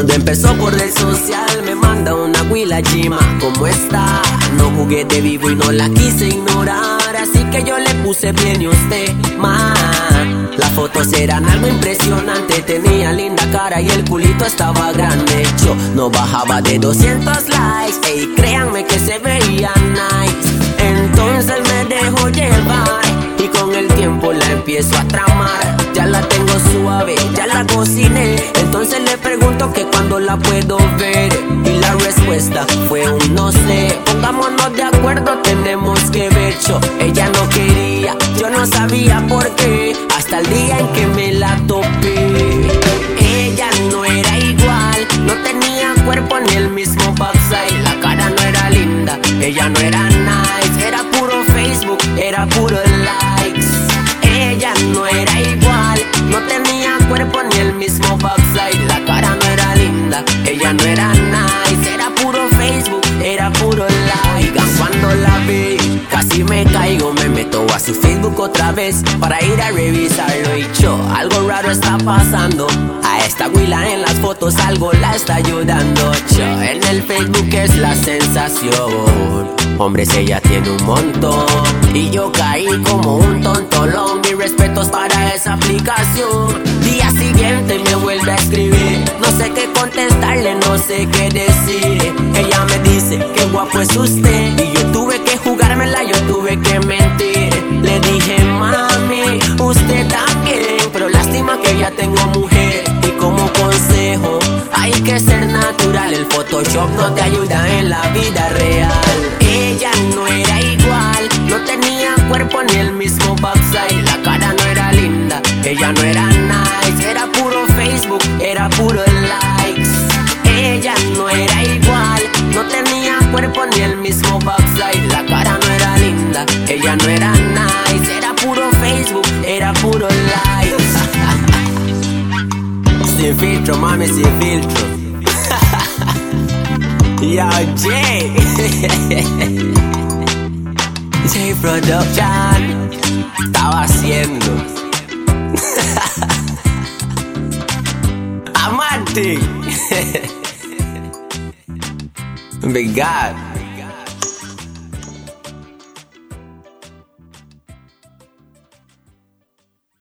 empezó por el social, me manda una huila Jima. ¿Cómo está? No jugué de vivo y no la quise ignorar. Así que yo le puse bien y usted man. Las fotos eran algo impresionante. Tenía linda cara y el culito estaba grande. Yo no bajaba de 200 likes. Ey, créanme que se veía empiezo a tramar. Ya la tengo suave, ya la cociné. Entonces le pregunto que cuando la puedo ver. Y la respuesta fue un no sé. Pongámonos de acuerdo, tenemos que ver. Yo, ella no quería, yo no sabía por qué. Hasta el día en que me la topé. Ella no era igual, no tenía cuerpo ni el mismo backside. La cara no era linda, ella no era nice. Era puro Facebook, era puro mismo backside. La cara no era linda, ella no era nice. Era puro Facebook, era puro like. Cuando la vi, casi me caigo. Me meto a su Facebook otra vez para ir a revisarlo. Y yo, algo raro está pasando. A esta Willa en las fotos algo la está ayudando. Yo, en el Facebook es la sensación. Hombres, ella tiene un montón. Y yo caí como un tontolón. Mis respetos para esa aplicación. Me vuelve a escribir. No sé qué contestarle, no sé qué decir. Ella me dice que guapo es usted. Y yo tuve que jugármela, yo tuve que mentir. Le dije, mami, usted también. Pero lástima que ya tengo mujer. Y como consejo, hay que ser natural. El Photoshop no te ayuda en la vida real. Ella no era igual, no tenía cuerpo ni el mismo backside. La cara no era linda, ella no era puro likes. sin filtro, mami, sin filtro. Yo, Jay. J Production. Estaba haciendo. Amante. Big God.